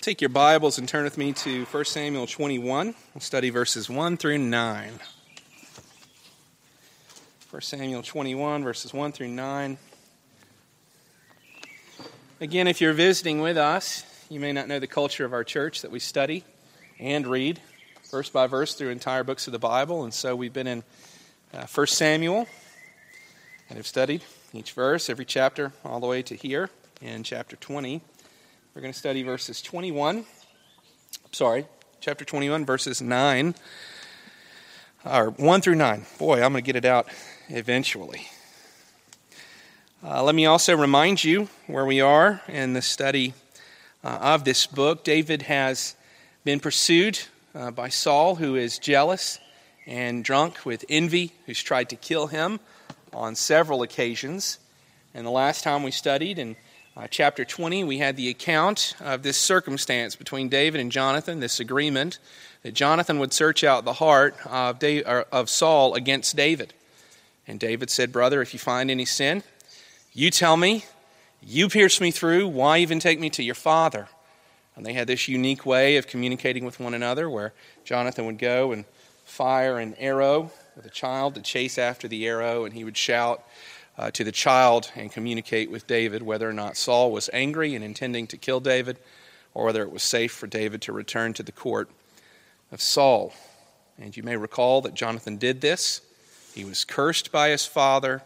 Take your Bibles and turn with me to 1 Samuel 21. We'll study verses 1 through 9. 1 Samuel 21, verses 1 through 9. Again, if you're visiting with us, you may not know the culture of our church that we study and read verse by verse through entire books of the Bible. And so we've been in uh, 1 Samuel and have studied each verse, every chapter, all the way to here in chapter 20. We're going to study verses 21, sorry, chapter 21, verses 9, or 1 through 9. Boy, I'm going to get it out eventually. Uh, let me also remind you where we are in the study uh, of this book. David has been pursued uh, by Saul, who is jealous and drunk with envy, who's tried to kill him on several occasions. And the last time we studied in uh, chapter 20, we had the account of this circumstance between David and Jonathan, this agreement that Jonathan would search out the heart of, of Saul against David. And David said, Brother, if you find any sin, you tell me, you pierce me through, why even take me to your father? And they had this unique way of communicating with one another where Jonathan would go and fire an arrow with a child to chase after the arrow, and he would shout, uh, to the child and communicate with David whether or not Saul was angry and intending to kill David, or whether it was safe for David to return to the court of Saul. And you may recall that Jonathan did this. He was cursed by his father.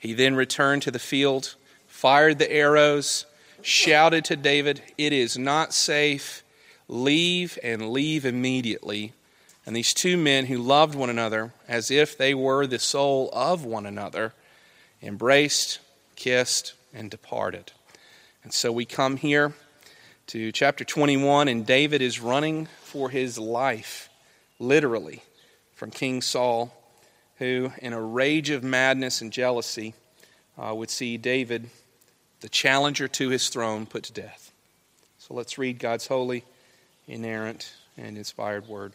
He then returned to the field, fired the arrows, shouted to David, It is not safe. Leave and leave immediately. And these two men who loved one another as if they were the soul of one another embraced, kissed, and departed. And so we come here to chapter 21, and David is running for his life, literally, from King Saul, who, in a rage of madness and jealousy, uh, would see David, the challenger to his throne, put to death. So let's read God's holy, inerrant, and inspired word.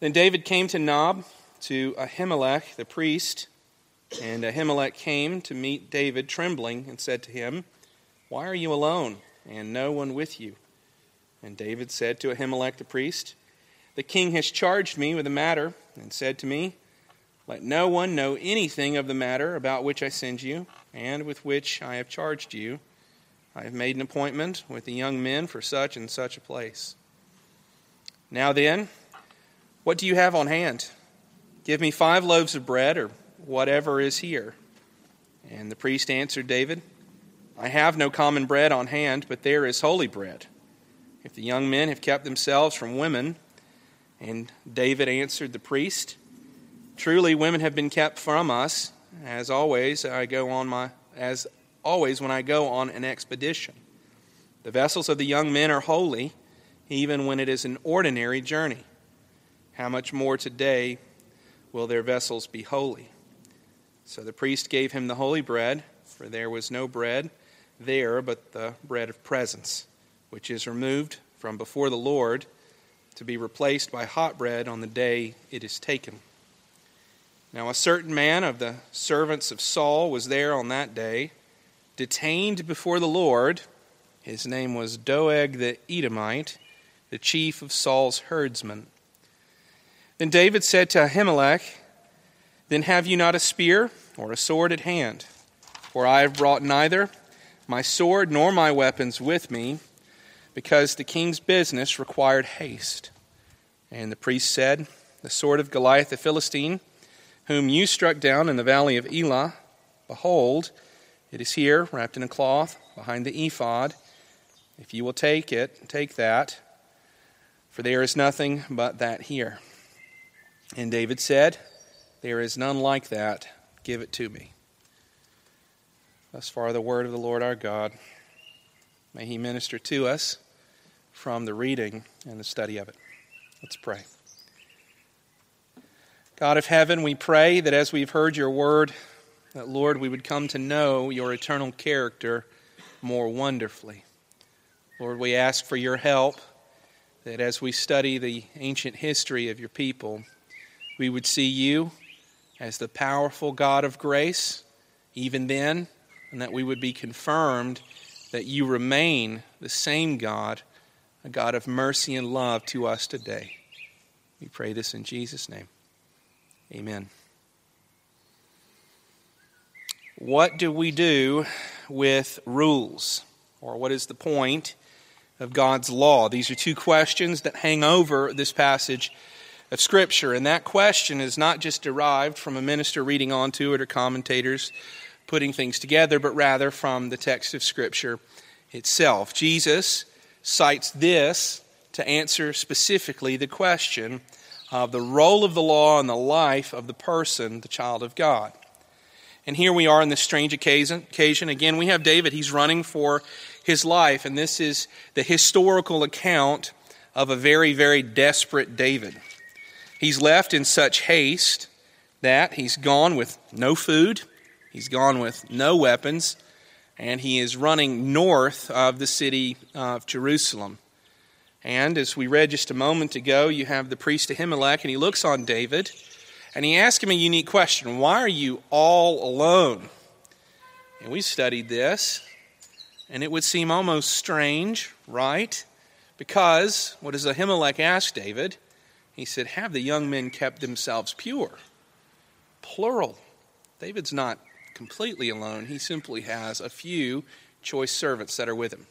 Then David came to Nob to Ahimelech the priest. And Ahimelech came to meet David trembling and said to him, Why are you alone and no one with you? And David said to Ahimelech the priest, The king has charged me with a matter and said to me, Let no one know anything of the matter about which I send you and with which I have charged you. I have made an appointment with the young men for such and such a place. Now then, what do you have on hand? Give me five loaves of bread, or whatever is here. And the priest answered David, I have no common bread on hand, but there is holy bread. If the young men have kept themselves from women, and David answered the priest, Truly women have been kept from us, as always I go on my as always when I go on an expedition. The vessels of the young men are holy, even when it is an ordinary journey. How much more today will their vessels be holy. So the priest gave him the holy bread, for there was no bread there but the bread of presence, which is removed from before the Lord to be replaced by hot bread on the day it is taken. Now, a certain man of the servants of Saul was there on that day, detained before the Lord. His name was Doeg the Edomite, the chief of Saul's herdsmen. Then David said to Ahimelech, Then have you not a spear or a sword at hand? For I have brought neither my sword nor my weapons with me, because the king's business required haste. And the priest said, The sword of Goliath the Philistine, whom you struck down in the valley of Elah, behold, it is here, wrapped in a cloth, behind the ephod. If you will take it, take that, for there is nothing but that here. And David said, There is none like that. Give it to me. Thus far, the word of the Lord our God. May he minister to us from the reading and the study of it. Let's pray. God of heaven, we pray that as we've heard your word, that, Lord, we would come to know your eternal character more wonderfully. Lord, we ask for your help that as we study the ancient history of your people, we would see you as the powerful God of grace, even then, and that we would be confirmed that you remain the same God, a God of mercy and love to us today. We pray this in Jesus' name. Amen. What do we do with rules? Or what is the point of God's law? These are two questions that hang over this passage of Scripture. And that question is not just derived from a minister reading onto it or commentators putting things together, but rather from the text of Scripture itself. Jesus cites this to answer specifically the question of the role of the law in the life of the person, the child of God. And here we are in this strange occasion. occasion. Again, we have David. He's running for his life, and this is the historical account of a very, very desperate David. He's left in such haste that he's gone with no food, he's gone with no weapons, and he is running north of the city of Jerusalem. And as we read just a moment ago, you have the priest Ahimelech, and he looks on David and he asks him a unique question Why are you all alone? And we studied this, and it would seem almost strange, right? Because what does Ahimelech ask David? He said, Have the young men kept themselves pure? Plural. David's not completely alone, he simply has a few choice servants that are with him.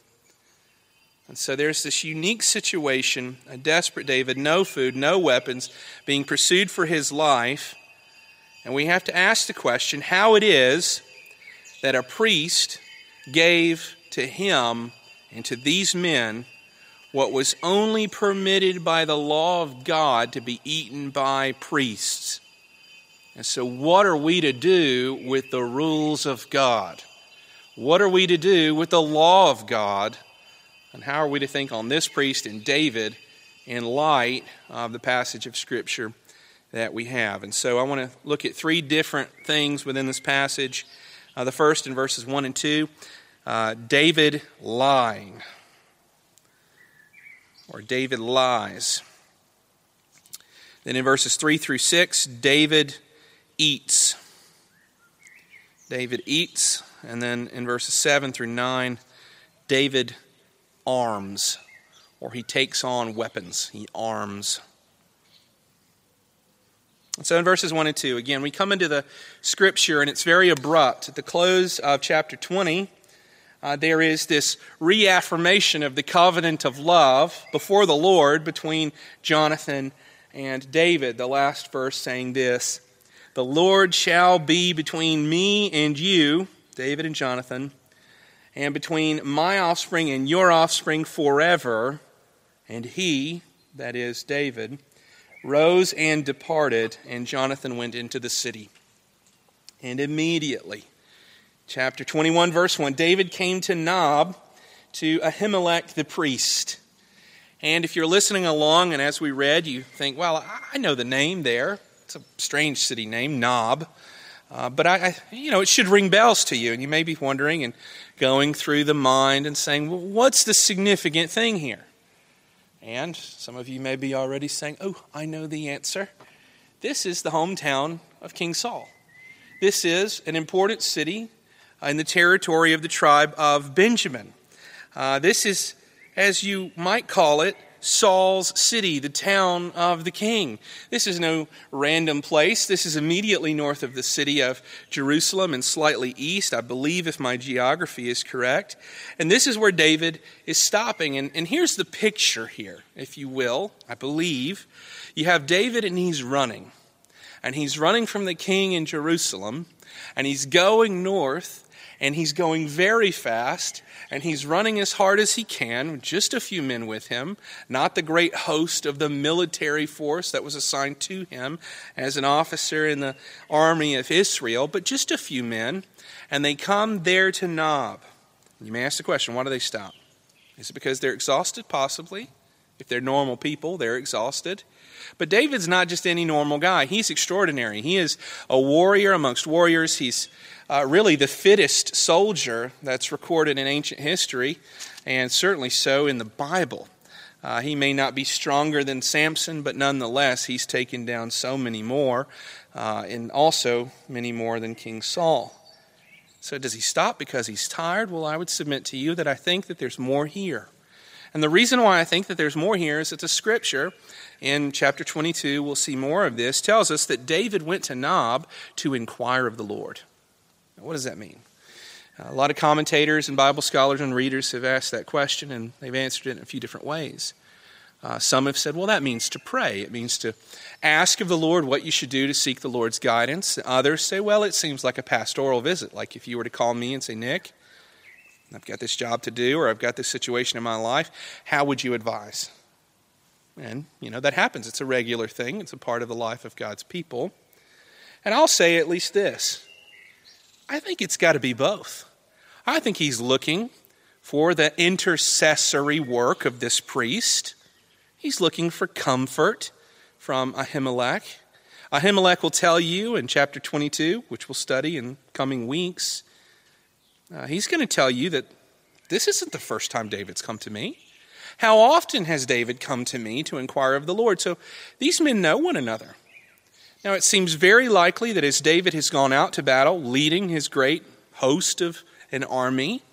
And so there's this unique situation a desperate David, no food, no weapons, being pursued for his life. And we have to ask the question how it is that a priest gave to him and to these men what was only permitted by the law of God to be eaten by priests. And so, what are we to do with the rules of God? What are we to do with the law of God? And how are we to think on this priest and David in light of the passage of Scripture that we have? And so, I want to look at three different things within this passage. Uh, the first in verses 1 and 2 uh, David lying or David lies. Then in verses 3 through 6, David eats. David eats. And then in verses 7 through 9, David arms, or he takes on weapons. He arms. And so in verses 1 and 2, again, we come into the scripture and it's very abrupt. At the close of chapter 20, uh, there is this reaffirmation of the covenant of love before the Lord between Jonathan and David. The last verse saying this The Lord shall be between me and you, David and Jonathan, and between my offspring and your offspring forever. And he, that is David, rose and departed, and Jonathan went into the city. And immediately, chapter 21, verse 1, David came to Nob to Ahimelech the priest. And if you're listening along, and as we read, you think, well, I know the name there. It's a strange city name, Nob. Uh, but I, I, you know, it should ring bells to you. And you may be wondering and going through the mind and saying, well, what's the significant thing here? And some of you may be already saying, oh, I know the answer. This is the hometown of King Saul. This is an important city in the territory of the tribe of Benjamin. Uh, this is, as you might call it, Saul's city, the town of the king. This is no random place. This is immediately north of the city of Jerusalem and slightly east, I believe, if my geography is correct. And this is where David is stopping. And, and here's the picture here, if you will, I believe. You have David and he's running. And he's running from the king in Jerusalem. And he's going north and he's going very fast, and he's running as hard as he can, just a few men with him, not the great host of the military force that was assigned to him as an officer in the army of Israel, but just a few men, and they come there to Nob. You may ask the question why do they stop? Is it because they're exhausted? Possibly. If they're normal people, they're exhausted. But David's not just any normal guy. He's extraordinary. He is a warrior amongst warriors. He's uh, really the fittest soldier that's recorded in ancient history, and certainly so in the Bible. Uh, he may not be stronger than Samson, but nonetheless, he's taken down so many more, uh, and also many more than King Saul. So, does he stop because he's tired? Well, I would submit to you that I think that there's more here. And the reason why I think that there's more here is that the scripture in chapter 22, we'll see more of this, tells us that David went to Nob to inquire of the Lord. What does that mean? A lot of commentators and Bible scholars and readers have asked that question, and they've answered it in a few different ways. Uh, some have said, well, that means to pray. It means to ask of the Lord what you should do to seek the Lord's guidance. Others say, well, it seems like a pastoral visit. Like if you were to call me and say, Nick, I've got this job to do, or I've got this situation in my life, how would you advise? And, you know, that happens. It's a regular thing, it's a part of the life of God's people. And I'll say at least this I think it's got to be both. I think he's looking for the intercessory work of this priest He's looking for comfort from Ahimelech. Ahimelech will tell you in chapter 22, which we'll study in coming weeks, uh, he's going to tell you that this isn't the first time David's come to me. How often has David come to me to inquire of the Lord? So these men know one another. Now it seems very likely that as David has gone out to battle, leading his great host of an army,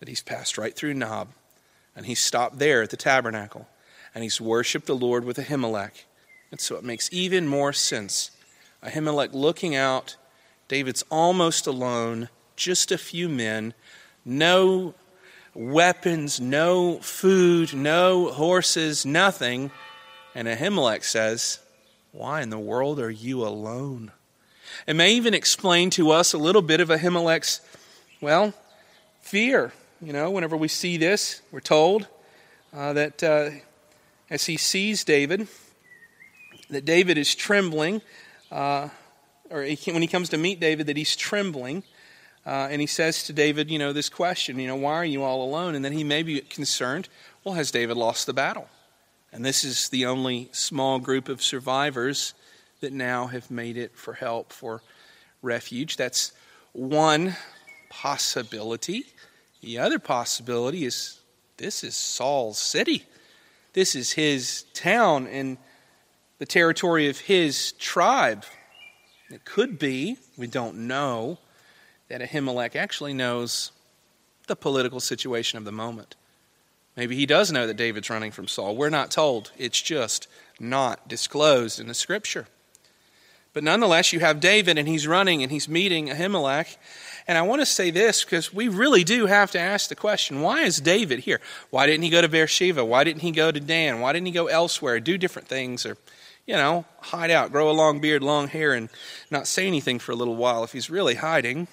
that he's passed right through Nob and he's stopped there at the tabernacle and he's worshiped the Lord with Ahimelech. And so it makes even more sense. Ahimelech looking out, David's almost alone, just a few men, no weapons, no food, no horses, nothing. And Ahimelech says, Why in the world are you alone? It may even explain to us a little bit of Ahimelech's, well, fear. You know, whenever we see this, we're told uh, that uh, as he sees David, that David is trembling, uh, or he, when he comes to meet David, that he's trembling. Uh, and he says to David, you know, this question, you know, why are you all alone? And then he may be concerned, well, has David lost the battle? And this is the only small group of survivors that now have made it for help, for refuge. That's one possibility. The other possibility is this is Saul's city. This is his town and the territory of his tribe. It could be, we don't know, that Ahimelech actually knows the political situation of the moment. Maybe he does know that David's running from Saul. We're not told. It's just not disclosed in the scripture. But nonetheless, you have David, and he's running and he's meeting Ahimelech. And I want to say this because we really do have to ask the question why is David here? Why didn't he go to Beersheba? Why didn't he go to Dan? Why didn't he go elsewhere, do different things, or, you know, hide out, grow a long beard, long hair, and not say anything for a little while if he's really hiding?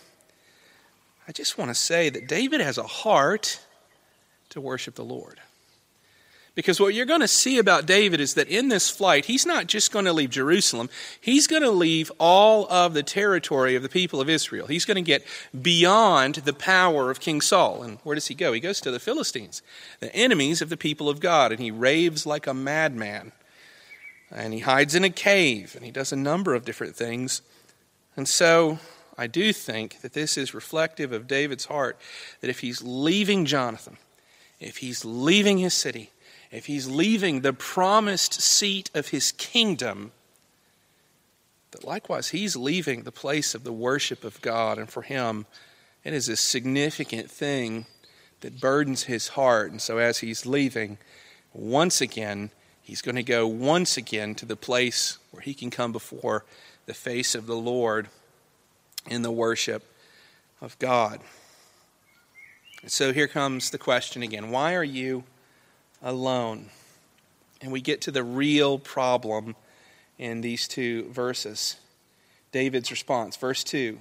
I just want to say that David has a heart to worship the Lord. Because what you're going to see about David is that in this flight, he's not just going to leave Jerusalem, he's going to leave all of the territory of the people of Israel. He's going to get beyond the power of King Saul. And where does he go? He goes to the Philistines, the enemies of the people of God, and he raves like a madman. And he hides in a cave, and he does a number of different things. And so I do think that this is reflective of David's heart that if he's leaving Jonathan, if he's leaving his city, if he's leaving the promised seat of his kingdom, that likewise he's leaving the place of the worship of God. And for him, it is a significant thing that burdens his heart. And so as he's leaving, once again, he's going to go once again to the place where he can come before the face of the Lord in the worship of God. So here comes the question again why are you alone. And we get to the real problem in these two verses. David's response, verse 2.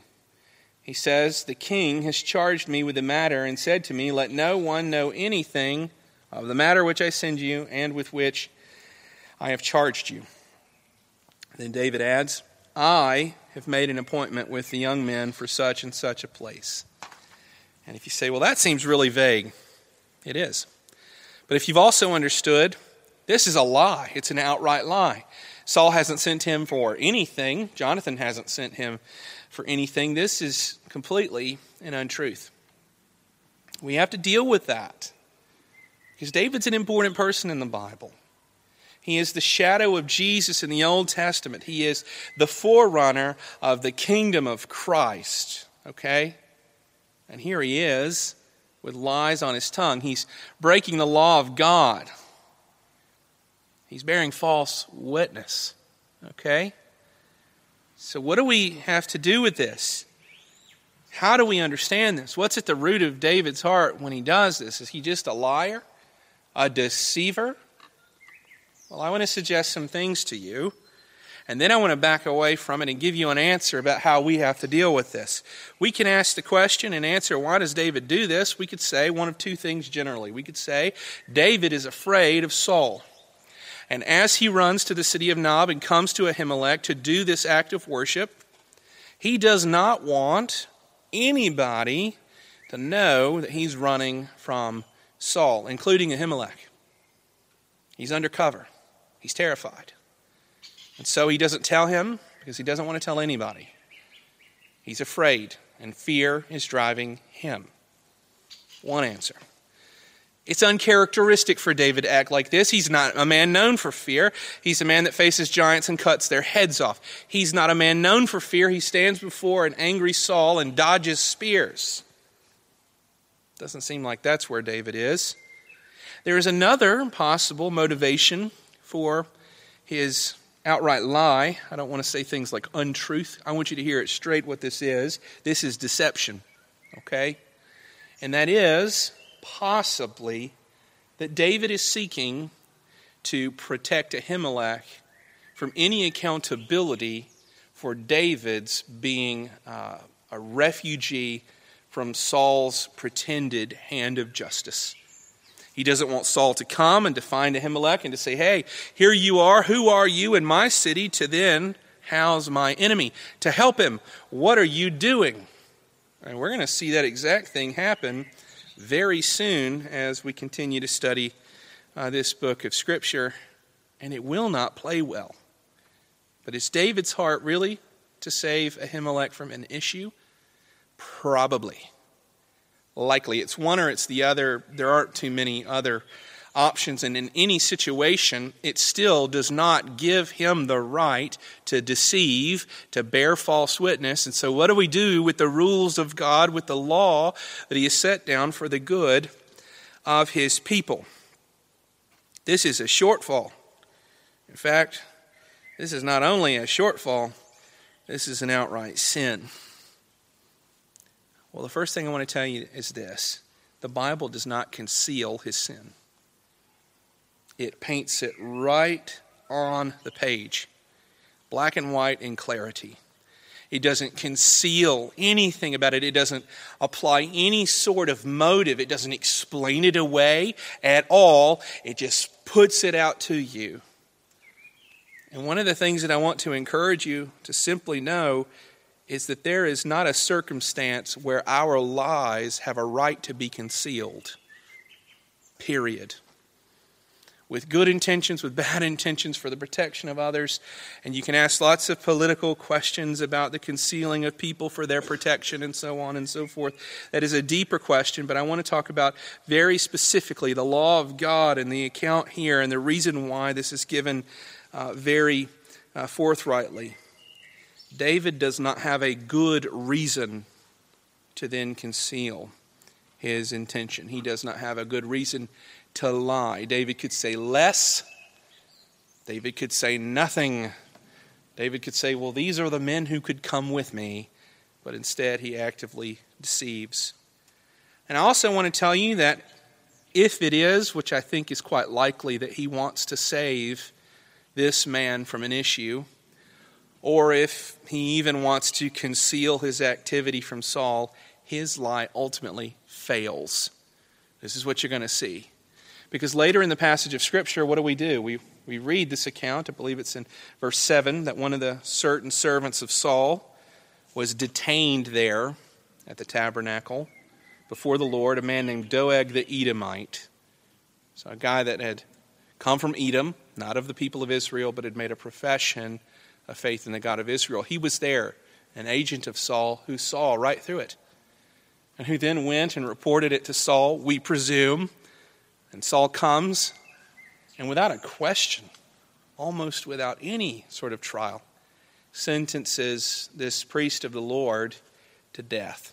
He says, The king has charged me with the matter and said to me, Let no one know anything of the matter which I send you and with which I have charged you. Then David adds, I have made an appointment with the young men for such and such a place. And if you say, Well, that seems really vague, it is. But if you've also understood, this is a lie, it's an outright lie. Saul hasn't sent him for anything, Jonathan hasn't sent him for anything. This is completely an untruth. We have to deal with that because David's an important person in the Bible. He is the shadow of Jesus in the Old Testament. He is the forerunner of the kingdom of Christ. Okay? And here he is with lies on his tongue. He's breaking the law of God. He's bearing false witness. Okay? So, what do we have to do with this? How do we understand this? What's at the root of David's heart when he does this? Is he just a liar? A deceiver? Well, I want to suggest some things to you. And then I want to back away from it and give you an answer about how we have to deal with this. We can ask the question and answer why does David do this? We could say one of two things generally. We could say David is afraid of Saul. And as he runs to the city of Nob and comes to Ahimelech to do this act of worship, he does not want anybody to know that he's running from Saul, including Ahimelech. He's undercover. He's terrified. And so he doesn't tell him because he doesn't want to tell anybody. He's afraid, and fear is driving him. One answer. It's uncharacteristic for David to act like this. He's not a man known for fear. He's a man that faces giants and cuts their heads off. He's not a man known for fear. He stands before an angry Saul and dodges spears. Doesn't seem like that's where David is. There is another possible motivation for his outright lie. I don't want to say things like untruth. I want you to hear it straight what this is. This is deception, okay? And that is possibly that David is seeking to protect Ahimelech from any accountability for David's being uh, a refugee from Saul's pretended hand of justice. He doesn't want Saul to come and to find Ahimelech and to say, Hey, here you are. Who are you in my city to then house my enemy? To help him, what are you doing? And we're going to see that exact thing happen very soon as we continue to study uh, this book of Scripture, and it will not play well. But is David's heart really to save Ahimelech from an issue? Probably likely. It's one or it's the other. There aren't too many other options. And in any situation, it still does not give him the right to deceive, to bear false witness. And so, what do we do with the rules of God, with the law that he has set down for the good of his people? This is a shortfall. In fact, this is not only a shortfall, this is an outright sin. Well, the first thing I want to tell you is this the Bible does not conceal his sin, it paints it right on the page, black and white in clarity. It doesn't conceal anything about it. It doesn't apply any sort of motive. It doesn't explain it away at all. It just puts it out to you. And one of the things that I want to encourage you to simply know is that there is not a circumstance where our lies have a right to be concealed. Period. With good intentions, with bad intentions for the protection of others. And you can ask lots of political questions about the concealing of people for their protection and so on and so forth. That is a deeper question, but I want to talk about very specifically the law of God and the account here and the reason why this is given uh, very uh, forthrightly. David does not have a good reason to then conceal his intention. He does not have a good reason to lie. David could say less. David could say nothing. David could say, Well, these are the men who could come with me. But instead, he actively deceives. And I also want to tell you that if it is, which I think is quite likely, that he wants to save this man from an issue, or if he even wants to conceal his activity from Saul, his lie ultimately fails. This is what you're going to see. Because later in the passage of Scripture, what do we do? We, we read this account, I believe it's in verse 7, that one of the certain servants of Saul was detained there at the tabernacle before the Lord, a man named Doeg the Edomite. So, a guy that had come from Edom, not of the people of Israel, but had made a profession of faith in the God of Israel. He was there, an agent of Saul who saw right through it, and who then went and reported it to Saul, we presume. And Saul comes, and without a question, almost without any sort of trial, sentences this priest of the Lord to death.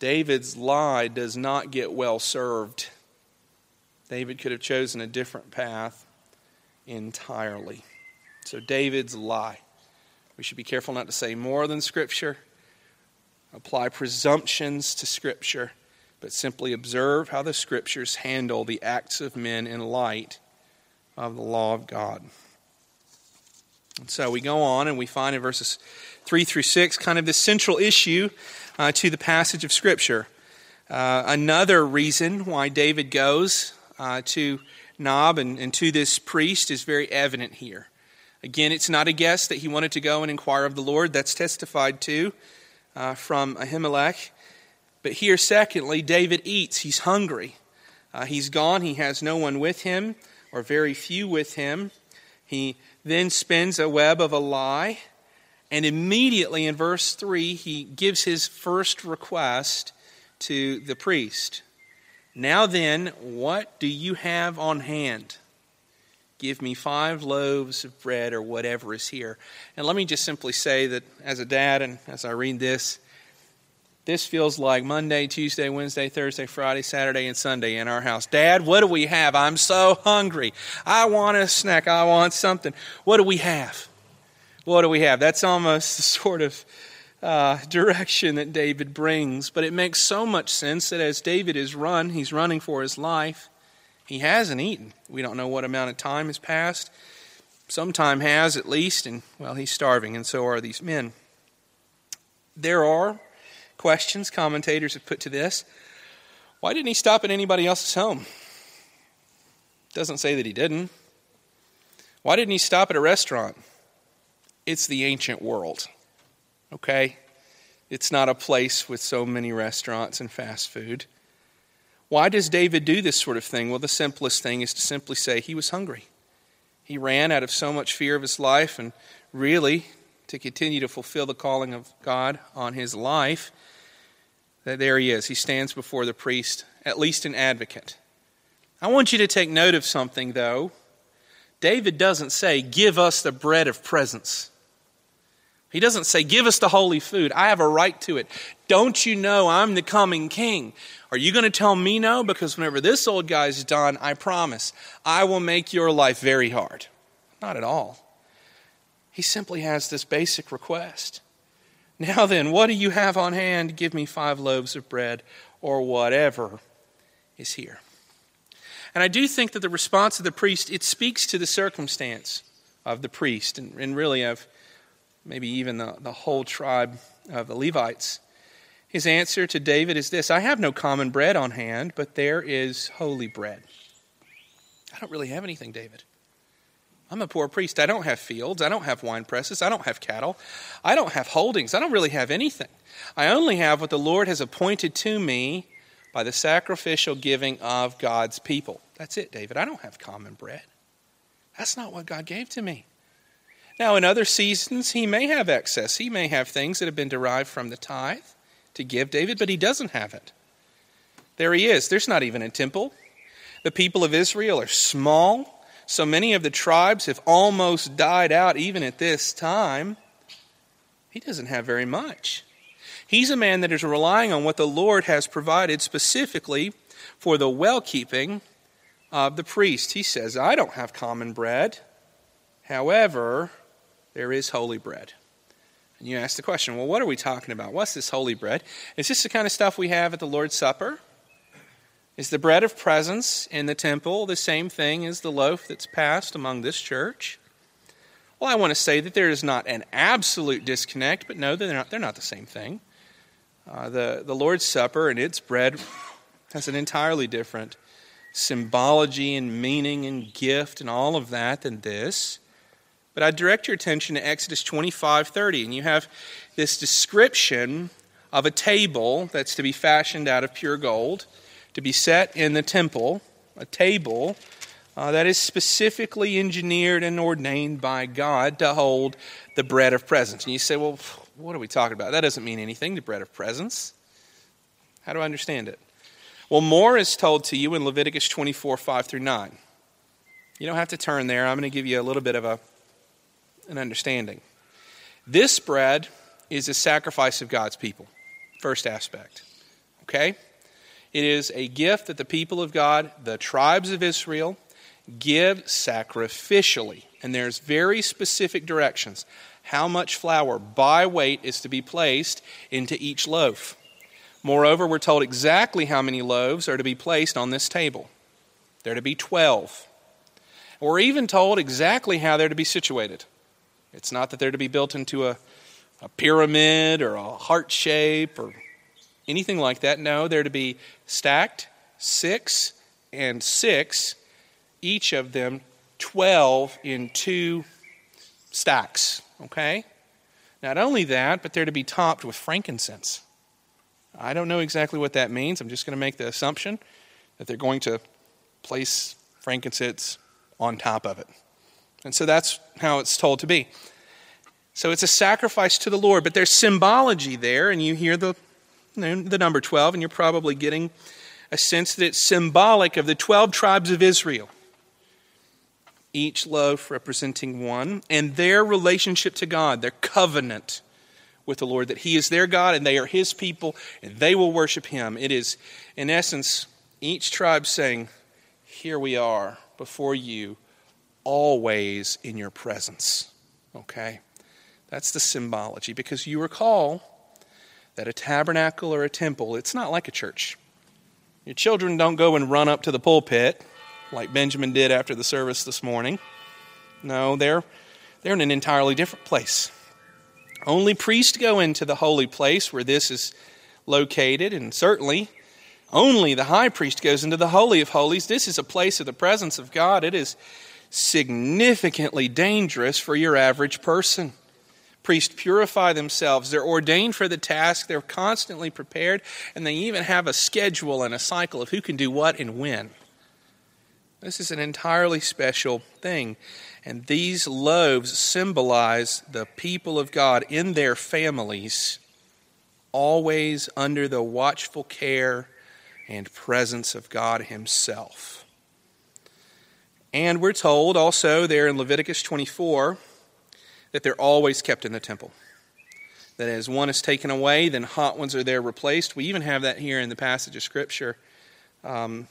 David's lie does not get well served. David could have chosen a different path entirely. So, David's lie. We should be careful not to say more than Scripture, apply presumptions to Scripture, but simply observe how the Scriptures handle the acts of men in light of the law of God. And so we go on and we find in verses 3 through 6 kind of the central issue uh, to the passage of Scripture. Uh, another reason why David goes uh, to Nob and, and to this priest is very evident here. Again, it's not a guess that he wanted to go and inquire of the Lord. That's testified to uh, from Ahimelech. But here, secondly, David eats. He's hungry. Uh, he's gone. He has no one with him, or very few with him. He then spins a web of a lie. And immediately in verse 3, he gives his first request to the priest. Now then, what do you have on hand? Give me five loaves of bread or whatever is here. And let me just simply say that as a dad, and as I read this, this feels like Monday, Tuesday, Wednesday, Thursday, Friday, Saturday, and Sunday in our house. Dad, what do we have? I'm so hungry. I want a snack. I want something. What do we have? What do we have? That's almost the sort of uh, direction that David brings. But it makes so much sense that as David is run, he's running for his life. He hasn't eaten. We don't know what amount of time has passed. Some time has, at least, and well, he's starving, and so are these men. There are questions commentators have put to this. Why didn't he stop at anybody else's home? Doesn't say that he didn't. Why didn't he stop at a restaurant? It's the ancient world. Okay? It's not a place with so many restaurants and fast food. Why does David do this sort of thing? Well, the simplest thing is to simply say he was hungry. He ran out of so much fear of his life and really to continue to fulfill the calling of God on his life. That there he is. He stands before the priest, at least an advocate. I want you to take note of something, though. David doesn't say, Give us the bread of presence. He doesn't say, Give us the holy food. I have a right to it. Don't you know I'm the coming king? Are you going to tell me no? Because whenever this old guy's done, I promise, I will make your life very hard. Not at all. He simply has this basic request. Now then, what do you have on hand? Give me five loaves of bread or whatever is here. And I do think that the response of the priest, it speaks to the circumstance of the priest and, and really of maybe even the, the whole tribe of the Levites. His answer to David is this I have no common bread on hand, but there is holy bread. I don't really have anything, David. I'm a poor priest. I don't have fields. I don't have wine presses. I don't have cattle. I don't have holdings. I don't really have anything. I only have what the Lord has appointed to me by the sacrificial giving of God's people. That's it, David. I don't have common bread. That's not what God gave to me. Now, in other seasons, he may have excess. He may have things that have been derived from the tithe to give David, but he doesn't have it. There he is. There's not even a temple. The people of Israel are small. So many of the tribes have almost died out even at this time. He doesn't have very much. He's a man that is relying on what the Lord has provided specifically for the well keeping of the priest. He says, I don't have common bread. However, there is holy bread. And you ask the question, well, what are we talking about? What's this holy bread? Is this the kind of stuff we have at the Lord's Supper? Is the bread of presence in the temple the same thing as the loaf that's passed among this church? Well, I want to say that there is not an absolute disconnect, but no, they're not, they're not the same thing. Uh, the, the Lord's Supper and its bread has an entirely different symbology and meaning and gift and all of that than this. But I direct your attention to Exodus 25:30, and you have this description of a table that's to be fashioned out of pure gold to be set in the temple, a table uh, that is specifically engineered and ordained by God to hold the bread of presence. And you say, well, what are we talking about? That doesn't mean anything, the bread of presence. How do I understand it? Well, more is told to you in Leviticus 24 5 through 9. You don't have to turn there. I'm going to give you a little bit of a, an understanding. This bread is a sacrifice of God's people, first aspect. Okay? It is a gift that the people of God, the tribes of Israel, give sacrificially. And there's very specific directions. How much flour by weight is to be placed into each loaf. Moreover, we're told exactly how many loaves are to be placed on this table. They're to be 12. We're even told exactly how they're to be situated. It's not that they're to be built into a, a pyramid or a heart shape or anything like that. No, they're to be stacked, six and six, each of them 12 in two stacks. Okay? Not only that, but they're to be topped with frankincense. I don't know exactly what that means. I'm just going to make the assumption that they're going to place frankincense on top of it. And so that's how it's told to be. So it's a sacrifice to the Lord, but there's symbology there, and you hear the, the number 12, and you're probably getting a sense that it's symbolic of the 12 tribes of Israel. Each loaf representing one, and their relationship to God, their covenant with the Lord, that He is their God and they are His people and they will worship Him. It is, in essence, each tribe saying, Here we are before you, always in your presence. Okay? That's the symbology because you recall that a tabernacle or a temple, it's not like a church. Your children don't go and run up to the pulpit like Benjamin did after the service this morning. No, they're, they're in an entirely different place. Only priests go into the holy place where this is located, and certainly only the high priest goes into the Holy of Holies. This is a place of the presence of God. It is significantly dangerous for your average person. Priests purify themselves. They're ordained for the task. They're constantly prepared. And they even have a schedule and a cycle of who can do what and when. This is an entirely special thing. And these loaves symbolize the people of God in their families, always under the watchful care and presence of God Himself. And we're told also there in Leviticus 24 that they're always kept in the temple. That as one is taken away, then hot ones are there replaced. We even have that here in the passage of Scripture. Um,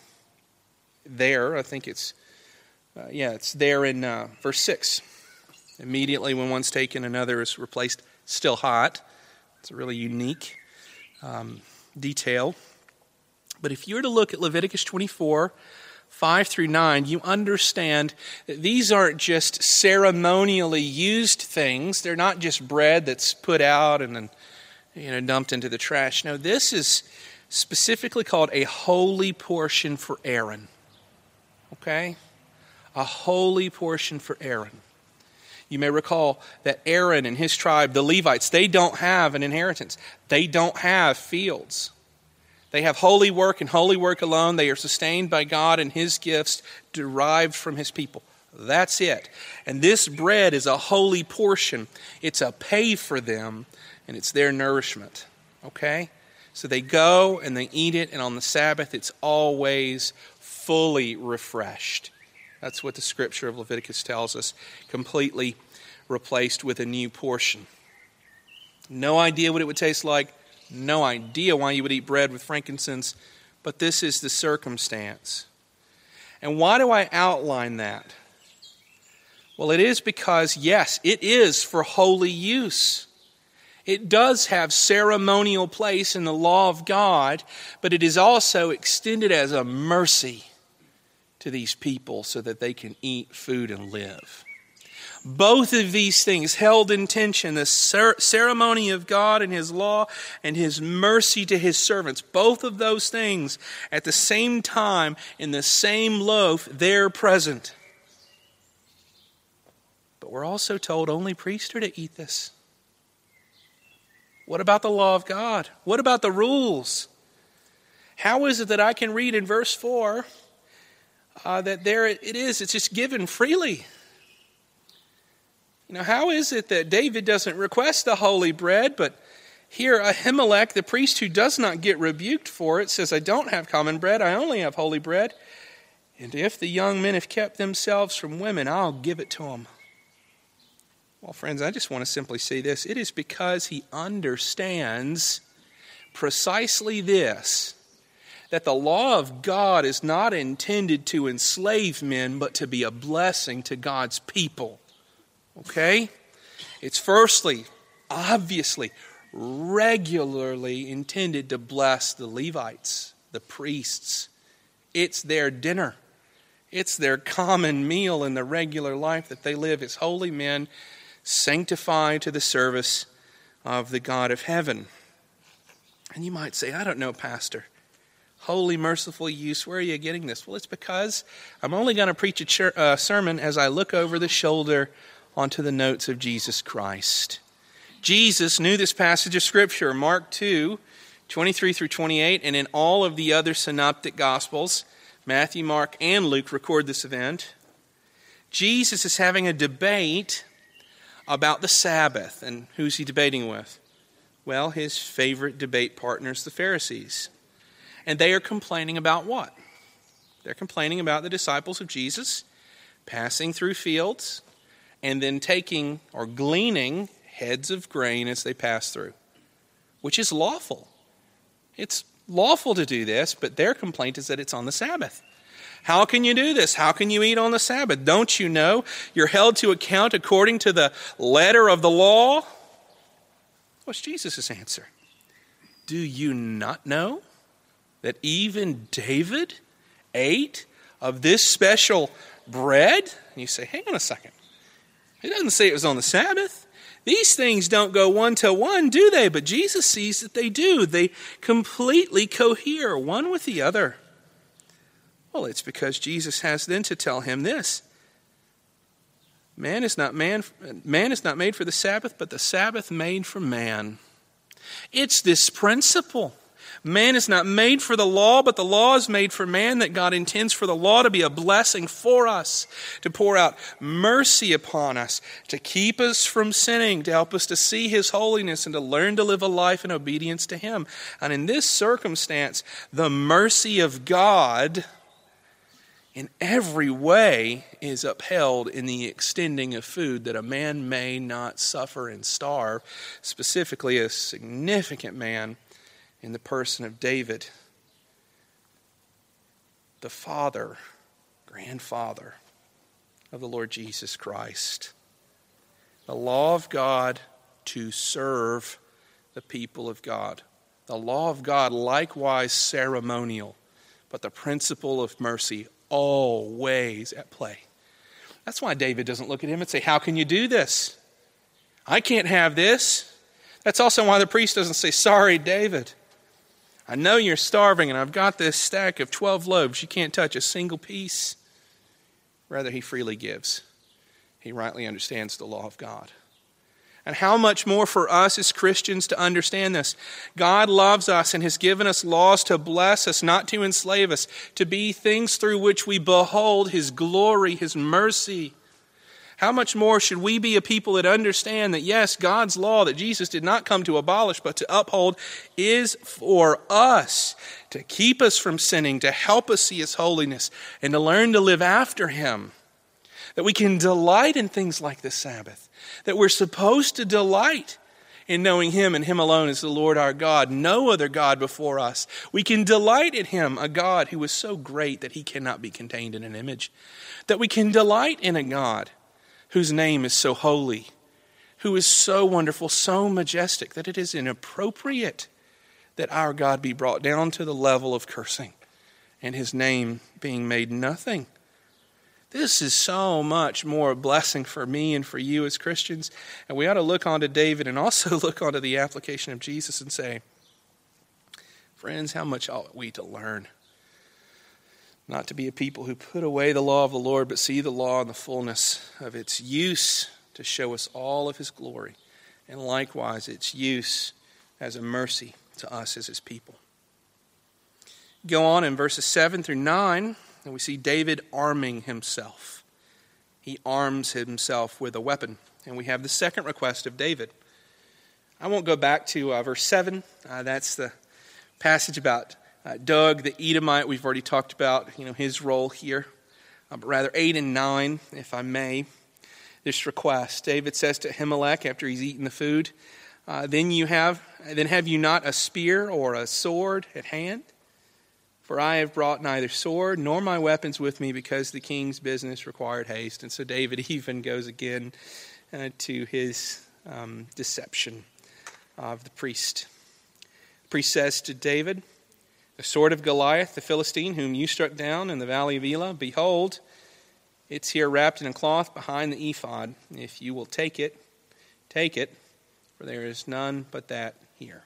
there, I think it's uh, yeah, it's there in uh, verse 6. Immediately when one's taken, another is replaced, still hot. It's a really unique um, detail. But if you were to look at Leviticus 24, 5 through 9, you understand that these aren't just ceremonially used things. They're not just bread that's put out and then you know, dumped into the trash. No, this is specifically called a holy portion for Aaron. Okay? a holy portion for Aaron. You may recall that Aaron and his tribe, the Levites, they don't have an inheritance. They don't have fields. They have holy work and holy work alone. They are sustained by God and his gifts derived from his people. That's it. And this bread is a holy portion. It's a pay for them, and it's their nourishment. Okay? So they go and they eat it, and on the Sabbath, it's always fully refreshed. That's what the scripture of Leviticus tells us. Completely replaced with a new portion. No idea what it would taste like. No idea why you would eat bread with frankincense. But this is the circumstance. And why do I outline that? Well, it is because, yes, it is for holy use. It does have ceremonial place in the law of God, but it is also extended as a mercy to these people so that they can eat food and live. Both of these things held in tension the ceremony of God and His law and His mercy to His servants. Both of those things at the same time in the same loaf, they're present. But we're also told only priests are to eat this. What about the law of God? What about the rules? How is it that I can read in verse 4 uh, that there it is, it's just given freely. Know, how is it that David doesn't request the holy bread, but here Ahimelech, the priest who does not get rebuked for it, says, I don't have common bread, I only have holy bread. And if the young men have kept themselves from women, I'll give it to them. Well, friends, I just want to simply say this. It is because he understands precisely this that the law of God is not intended to enslave men, but to be a blessing to God's people. Okay? It's firstly, obviously, regularly intended to bless the Levites, the priests. It's their dinner, it's their common meal in the regular life that they live as holy men, sanctified to the service of the God of heaven. And you might say, I don't know, Pastor. Holy, merciful use, where are you getting this? Well, it's because I'm only going to preach a uh, sermon as I look over the shoulder onto the notes of Jesus Christ. Jesus knew this passage of Scripture, Mark 2, 23 through 28, and in all of the other synoptic Gospels, Matthew, Mark, and Luke record this event. Jesus is having a debate about the Sabbath. And who's he debating with? Well, his favorite debate partners, the Pharisees. And they are complaining about what? They're complaining about the disciples of Jesus passing through fields and then taking or gleaning heads of grain as they pass through, which is lawful. It's lawful to do this, but their complaint is that it's on the Sabbath. How can you do this? How can you eat on the Sabbath? Don't you know you're held to account according to the letter of the law? What's Jesus' answer? Do you not know that even David ate of this special bread? And you say, hang on a second. It doesn't say it was on the Sabbath. These things don't go one to one, do they? But Jesus sees that they do. They completely cohere one with the other. Well, it's because Jesus has then to tell him this. Man is not man man is not made for the Sabbath, but the Sabbath made for man. It's this principle. Man is not made for the law, but the law is made for man, that God intends for the law to be a blessing for us, to pour out mercy upon us, to keep us from sinning, to help us to see His holiness, and to learn to live a life in obedience to Him. And in this circumstance, the mercy of God in every way is upheld in the extending of food that a man may not suffer and starve, specifically a significant man in the person of David, the father, grandfather of the Lord Jesus Christ. The law of God to serve the people of God. The law of God, likewise ceremonial, but the principle of mercy always at play. That's why David doesn't look at him and say, How can you do this? I can't have this. That's also why the priest doesn't say, Sorry, David. I know you're starving and I've got this stack of 12 loaves. You can't touch a single piece. Rather, he freely gives. He rightly understands the law of God. And how much more for us as Christians to understand this? God loves us and has given us laws to bless us, not to enslave us, to be things through which we behold His glory, His mercy. How much more should we be a people that understand that, yes, God's law that Jesus did not come to abolish but to uphold is for us, to keep us from sinning, to help us see His holiness, and to learn to live after Him? That we can delight in things like the Sabbath that we're supposed to delight in knowing Him and Him alone as the Lord our God, no other God before us. We can delight in Him, a God who is so great that He cannot be contained in an image. That we can delight in a God whose name is so holy, who is so wonderful, so majestic, that it is inappropriate that our God be brought down to the level of cursing and His name being made nothing. This is so much more a blessing for me and for you as Christians. And we ought to look onto David and also look onto the application of Jesus and say, friends, how much ought we to learn? Not to be a people who put away the law of the Lord, but see the law in the fullness of its use to show us all of his glory, and likewise its use as a mercy to us as his people. Go on in verses 7 through 9. And we see David arming himself. He arms himself with a weapon. And we have the second request of David. I won't go back to uh, verse 7. Uh, that's the passage about uh, Doeg the Edomite. We've already talked about you know, his role here. Uh, but rather 8 and 9, if I may. This request. David says to Ahimelech after he's eaten the food, Uh, then you have then have you not a spear or a sword at hand? For I have brought neither sword nor my weapons with me because the king's business required haste. And so David even goes again uh, to his um, deception of the priest. The priest says to David, The sword of Goliath, the Philistine, whom you struck down in the valley of Elah, behold, it's here wrapped in a cloth behind the ephod. If you will take it, take it, for there is none but that here.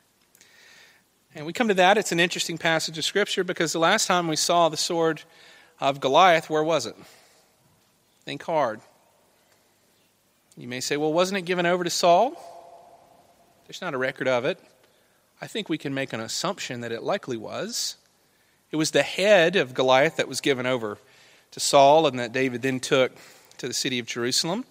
And we come to that. It's an interesting passage of Scripture because the last time we saw the sword of Goliath, where was it? Think hard. You may say, well, wasn't it given over to Saul? There's not a record of it. I think we can make an assumption that it likely was. It was the head of Goliath that was given over to Saul and that David then took to the city of Jerusalem.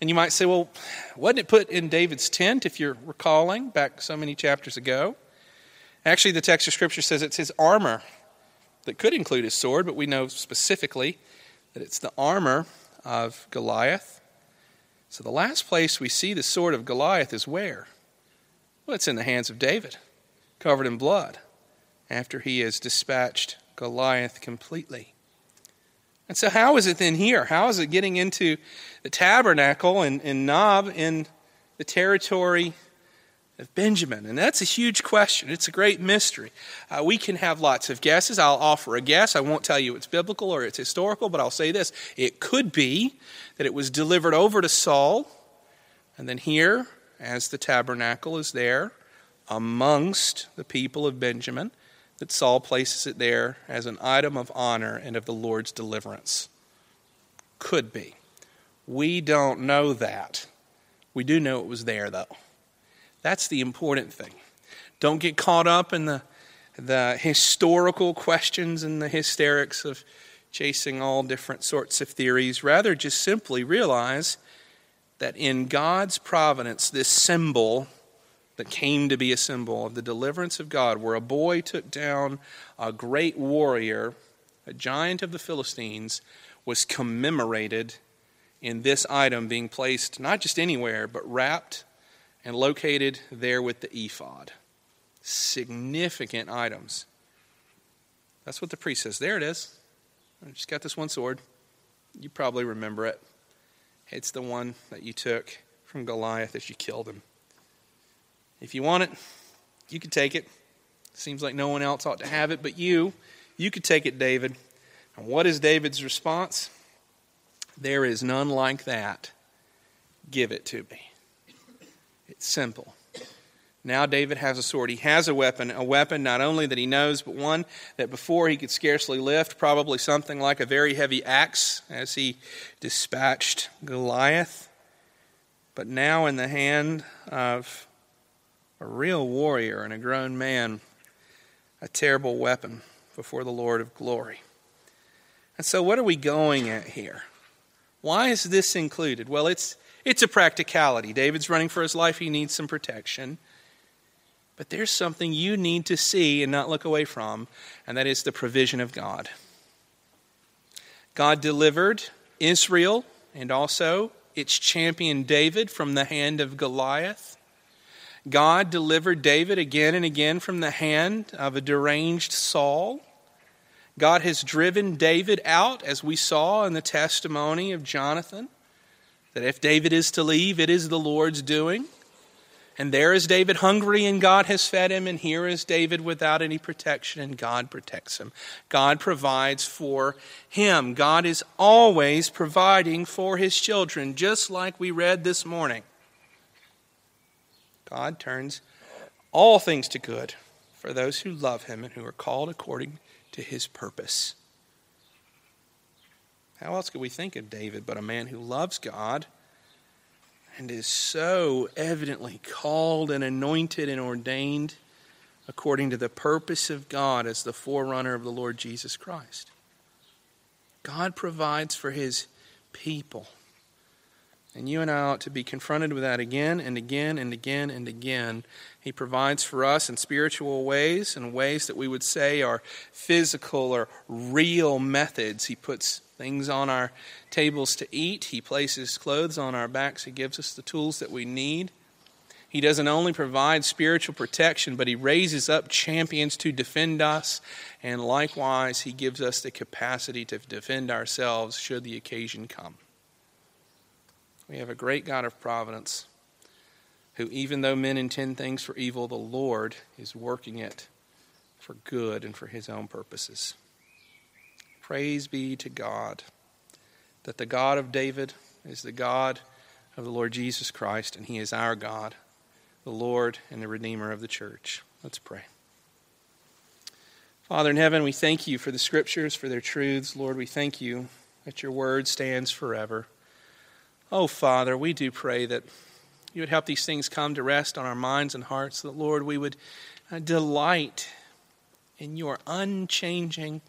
And you might say, well, wasn't it put in David's tent, if you're recalling, back so many chapters ago? Actually, the text of Scripture says it's his armor that could include his sword, but we know specifically that it's the armor of Goliath. So the last place we see the sword of Goliath is where? Well, it's in the hands of David, covered in blood, after he has dispatched Goliath completely. And so, how is it then here? How is it getting into the tabernacle and, and Nob in the territory of Benjamin? And that's a huge question. It's a great mystery. Uh, we can have lots of guesses. I'll offer a guess. I won't tell you it's biblical or it's historical, but I'll say this. It could be that it was delivered over to Saul, and then here, as the tabernacle is there amongst the people of Benjamin, that Saul places it there as an item of honor and of the Lord's deliverance. Could be. We don't know that. We do know it was there, though. That's the important thing. Don't get caught up in the, the historical questions and the hysterics of chasing all different sorts of theories. Rather, just simply realize that in God's providence, this symbol that came to be a symbol of the deliverance of God, where a boy took down a great warrior, a giant of the Philistines, was commemorated in this item being placed not just anywhere, but wrapped and located there with the ephod. Significant items. That's what the priest says. There it is. I just got this one sword. You probably remember it. It's the one that you took from Goliath as you killed him. If you want it, you could take it. Seems like no one else ought to have it, but you, you could take it, David. And what is David's response? There is none like that. Give it to me. It's simple. Now David has a sword. He has a weapon, a weapon not only that he knows, but one that before he could scarcely lift, probably something like a very heavy axe as he dispatched Goliath. But now in the hand of a real warrior and a grown man, a terrible weapon before the Lord of glory. And so, what are we going at here? Why is this included? Well, it's it's a practicality. David's running for his life, he needs some protection. But there's something you need to see and not look away from, and that is the provision of God. God delivered Israel and also its champion David from the hand of Goliath. God delivered David again and again from the hand of a deranged Saul. God has driven David out, as we saw in the testimony of Jonathan. That if David is to leave, it is the Lord's doing. And there is David hungry, and God has fed him. And here is David without any protection, and God protects him. God provides for him. God is always providing for his children, just like we read this morning. God turns all things to good for those who love him and who are called according to his purpose. How else could we think of David but a man who loves God and is so evidently called and anointed and ordained according to the purpose of God as the forerunner of the Lord Jesus Christ? God provides for his people. And you and I ought to be confronted with that again and again and again and again. He provides for us in spiritual ways and ways that we would say are physical or real methods. He puts things on our tables to eat, He places clothes on our backs, He gives us the tools that we need. He doesn't only provide spiritual protection, but He raises up champions to defend us, and likewise, He gives us the capacity to defend ourselves should the occasion come. We have a great God of providence who, even though men intend things for evil, the Lord is working it for good and for His own purposes. Praise be to God that the God of David is the God of the Lord Jesus Christ, and He is our God the Lord and the Redeemer of the church. Let's pray. Father in heaven, we thank you for the scriptures, for their truths. Lord, we thank you that your word stands forever. Oh, Father, we do pray that you would help these things come to rest on our minds and hearts, that, Lord, we would uh, delight in your unchanging,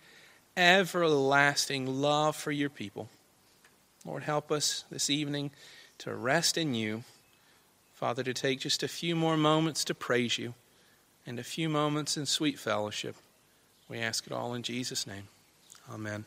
everlasting love for your people. Lord, help us this evening to rest in you Father, to take just a few more moments to praise you and a few moments in sweet fellowship. We ask it all in Jesus' name. Amen.